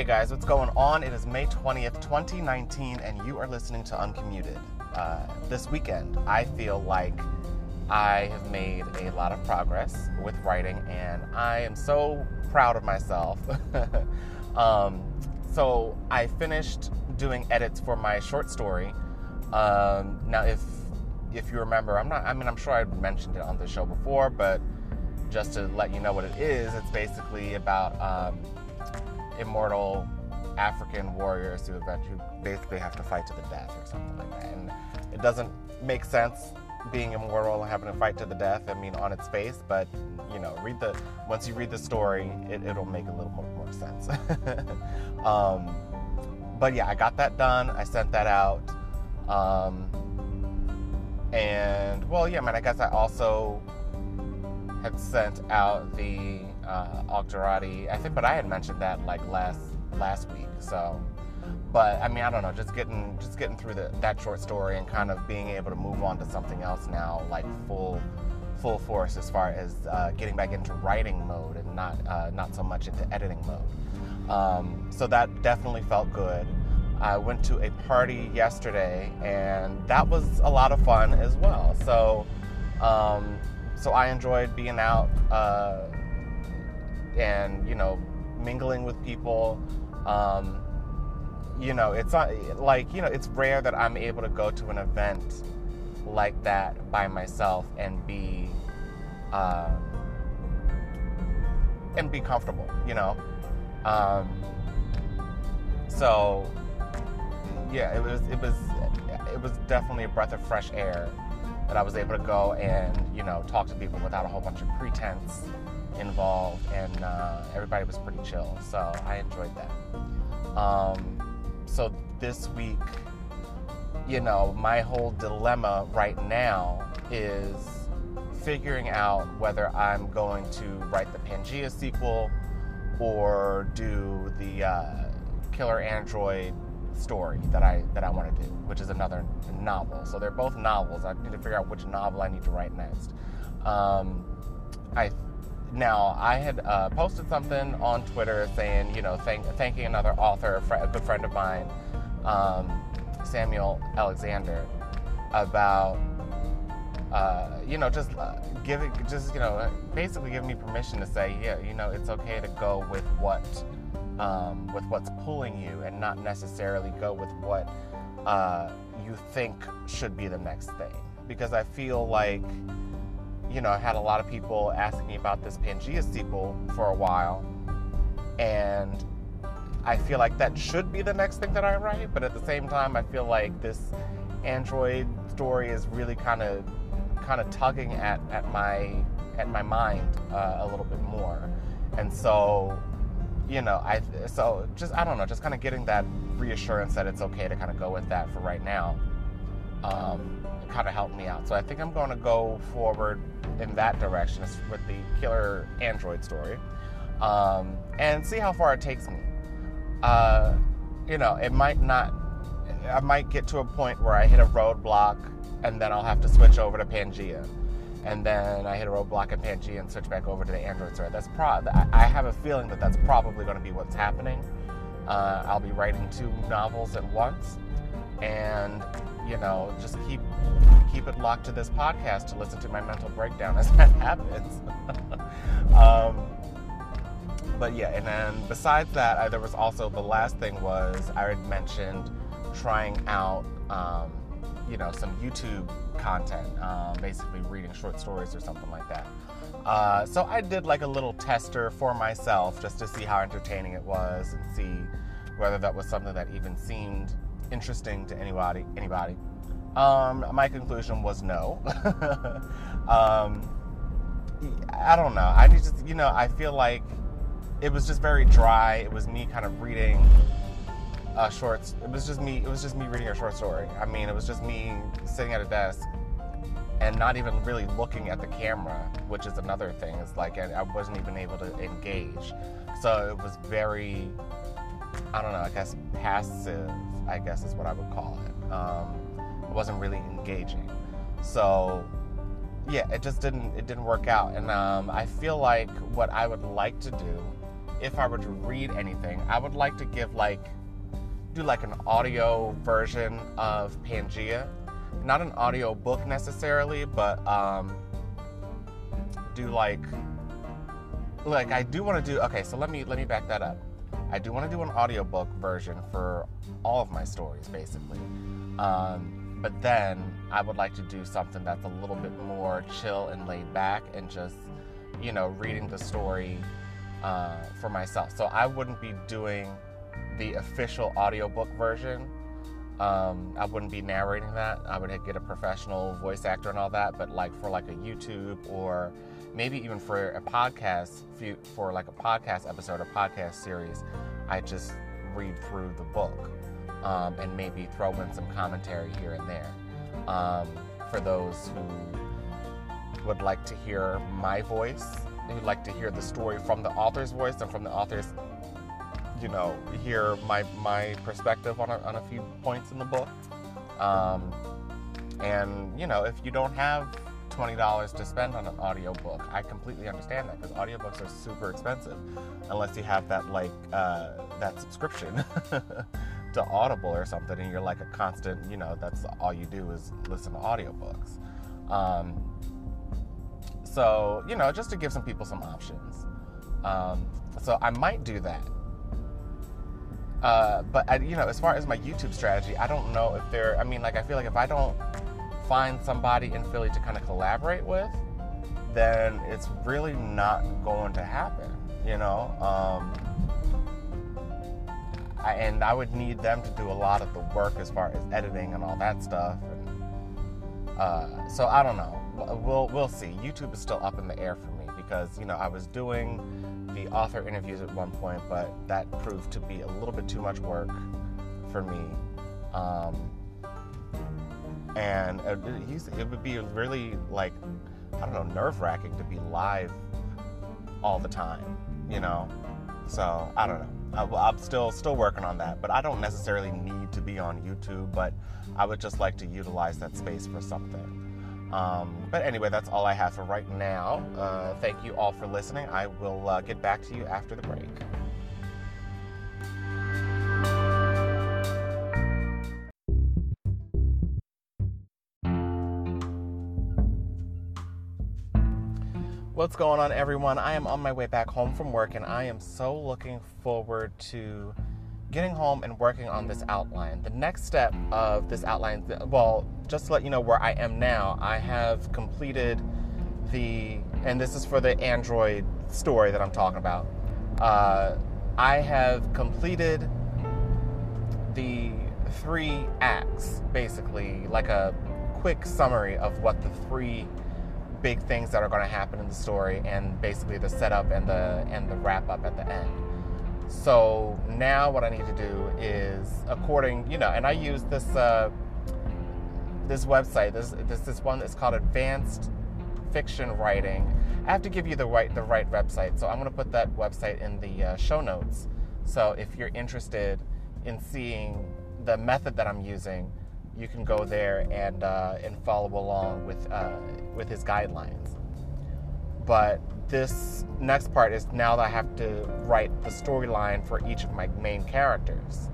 Hey guys, what's going on? It is May 20th, 2019, and you are listening to Uncommuted. Uh, this weekend, I feel like I have made a lot of progress with writing, and I am so proud of myself. um, so, I finished doing edits for my short story. Um, now, if if you remember, I'm not. I mean, I'm sure I've mentioned it on the show before, but just to let you know what it is, it's basically about um, immortal African warriors who eventually basically have to fight to the death or something like that. And it doesn't make sense being immortal and having to fight to the death. I mean, on its face, but you know, read the once you read the story, it, will make a little more, more sense. um, but yeah, I got that done. I sent that out. Um, and well, yeah, man. I guess I also had sent out the uh. I think, but I had mentioned that like last last week. So, but I mean, I don't know. Just getting just getting through the, that short story and kind of being able to move on to something else now, like full full force as far as uh, getting back into writing mode and not uh, not so much into editing mode. Um, so that definitely felt good. I went to a party yesterday, and that was a lot of fun as well. So. Um, so I enjoyed being out uh, and you know mingling with people. Um, you know, it's not like you know it's rare that I'm able to go to an event like that by myself and be uh, and be comfortable. You know, um, so yeah, it was it was it was definitely a breath of fresh air that I was able to go and you know talk to people without a whole bunch of pretense involved, and uh, everybody was pretty chill. So I enjoyed that. Um, so this week, you know, my whole dilemma right now is figuring out whether I'm going to write the Pangea sequel or do the uh, Killer Android story that I that I want to do, which is another novel. So they're both novels. I need to figure out which novel I need to write next. Um, I now I had uh, posted something on Twitter saying, you know, thank, thanking another author, a, good friend of mine, um, Samuel Alexander, about uh, you know, just uh, giving, just you know, basically giving me permission to say, yeah, you know, it's okay to go with what um, with what's pulling you and not necessarily go with what uh, you think should be the next thing. Because I feel like, you know, I had a lot of people asking me about this Pangea sequel for a while, and I feel like that should be the next thing that I write, but at the same time, I feel like this Android story is really kind of kind of tugging at, at my at my mind uh, a little bit more, and so you know, I so just I don't know, just kind of getting that reassurance that it's okay to kind of go with that for right now, um, kind of helped me out. So I think I'm going to go forward in that direction with the killer android story, um, and see how far it takes me. Uh, you know, it might not. I might get to a point where I hit a roadblock, and then I'll have to switch over to Pangea and then I hit a roadblock in Pangea and switch back over to the Android server. That's pro. I have a feeling that that's probably going to be what's happening. Uh, I'll be writing two novels at once, and you know, just keep keep it locked to this podcast to listen to my mental breakdown as that happens. um, but yeah, and then besides that, I, there was also the last thing was I had mentioned trying out. Um, you know some YouTube content, um, basically reading short stories or something like that. Uh, so I did like a little tester for myself just to see how entertaining it was and see whether that was something that even seemed interesting to anybody. Anybody. Um, my conclusion was no. um, I don't know. I just, you know, I feel like it was just very dry. It was me kind of reading uh, shorts. It was just me. It was just me reading a short story. I mean, it was just me sitting at a desk and not even really looking at the camera, which is another thing. It's like I wasn't even able to engage. So it was very, I don't know. I guess passive. I guess is what I would call it. Um, wasn't really engaging. So yeah, it just didn't. It didn't work out. And um, I feel like what I would like to do if I were to read anything, I would like to give like do like an audio version of Pangea. Not an audio book necessarily, but um, do like like I do want to do okay, so let me let me back that up. I do want to do an audiobook version for all of my stories basically. Um, but then I would like to do something that's a little bit more chill and laid back and just, you know, reading the story uh, for myself. So I wouldn't be doing the official audiobook version. Um, I wouldn't be narrating that. I would get a professional voice actor and all that. But like for like a YouTube or maybe even for a podcast, for like a podcast episode or podcast series, I just read through the book um, and maybe throw in some commentary here and there. Um, for those who would like to hear my voice, who'd like to hear the story from the author's voice and from the author's you know, hear my my perspective on a, on a few points in the book. Um, and you know, if you don't have twenty dollars to spend on an audiobook, I completely understand that because audiobooks are super expensive, unless you have that like uh, that subscription to Audible or something, and you're like a constant, you know, that's all you do is listen to audiobooks. Um, so you know, just to give some people some options. Um, so I might do that uh, but I, you know, as far as my YouTube strategy, I don't know if there. I mean, like I feel like if I don't find somebody in Philly to kind of collaborate with, then it's really not going to happen. You know, um, I, and I would need them to do a lot of the work as far as editing and all that stuff. And, uh, so I don't know. We'll we'll see. YouTube is still up in the air for me because you know I was doing the author interviews at one point, but that proved to be a little bit too much work for me. Um, and it, it would be really like I don't know nerve wracking to be live all the time, you know. So I don't know. I, I'm still still working on that, but I don't necessarily need to be on YouTube. But I would just like to utilize that space for something. Um, but anyway, that's all I have for right now. Uh, thank you all for listening. I will uh, get back to you after the break. What's going on, everyone? I am on my way back home from work, and I am so looking forward to getting home and working on this outline. The next step of this outline, well, just to let you know where I am now, I have completed the, and this is for the Android story that I'm talking about. Uh, I have completed the three acts, basically, like a quick summary of what the three big things that are going to happen in the story, and basically the setup and the and the wrap up at the end. So now what I need to do is, according, you know, and I use this uh, this website. This this this one that's called Advanced Fiction Writing. I have to give you the right the right website, so I'm going to put that website in the uh, show notes. So if you're interested in seeing the method that I'm using, you can go there and uh, and follow along with uh, with his guidelines. But this next part is now that I have to write the storyline for each of my main characters.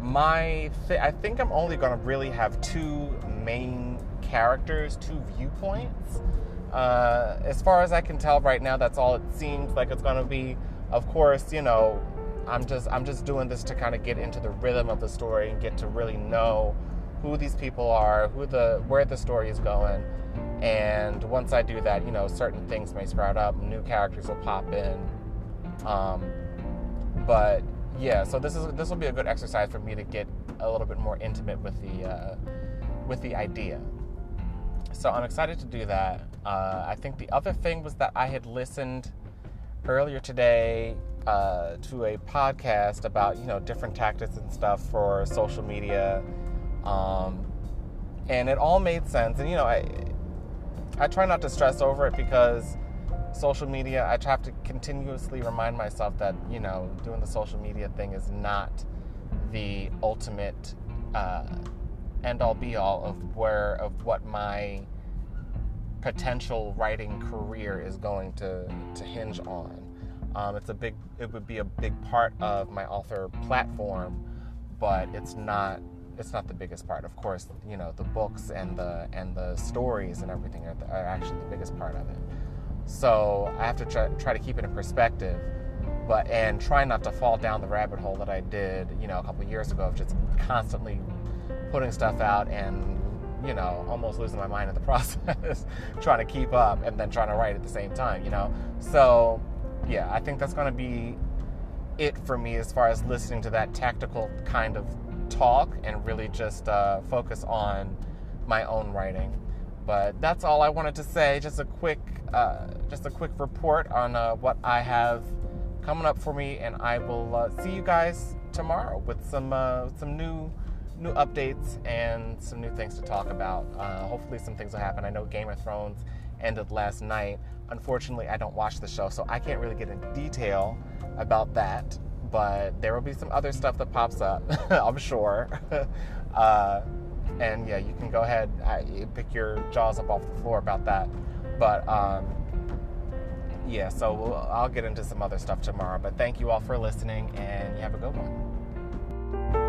My, th- I think I'm only going to really have two main characters, two viewpoints. Uh, as far as I can tell right now, that's all it seems like it's going to be. Of course, you know, I'm just I'm just doing this to kind of get into the rhythm of the story and get to really know who these people are, who the where the story is going and once I do that, you know, certain things may sprout up, new characters will pop in. Um, but yeah, so this is this will be a good exercise for me to get a little bit more intimate with the uh, with the idea. So I'm excited to do that. Uh, I think the other thing was that I had listened earlier today uh, to a podcast about you know different tactics and stuff for social media, um, and it all made sense. And you know, I I try not to stress over it because social media, I have to continuously remind myself that, you know, doing the social media thing is not the ultimate uh, end all be all of where, of what my potential writing career is going to, to hinge on. Um, it's a big, it would be a big part of my author platform, but it's not. It's not the biggest part. Of course, you know the books and the and the stories and everything are, are actually the biggest part of it. So I have to try, try to keep it in perspective, but and try not to fall down the rabbit hole that I did, you know, a couple years ago of just constantly putting stuff out and you know almost losing my mind in the process, trying to keep up and then trying to write at the same time, you know. So yeah, I think that's going to be it for me as far as listening to that tactical kind of talk and really just uh, focus on my own writing. But that's all I wanted to say. Just a quick, uh, just a quick report on uh, what I have coming up for me, and I will uh, see you guys tomorrow with some uh, some new new updates and some new things to talk about. Uh, hopefully, some things will happen. I know Game of Thrones ended last night. Unfortunately, I don't watch the show, so I can't really get in detail about that. But there will be some other stuff that pops up, I'm sure. uh, and yeah, you can go ahead, pick your jaws up off the floor about that. But um, yeah, so we'll, I'll get into some other stuff tomorrow. But thank you all for listening, and you have a good one.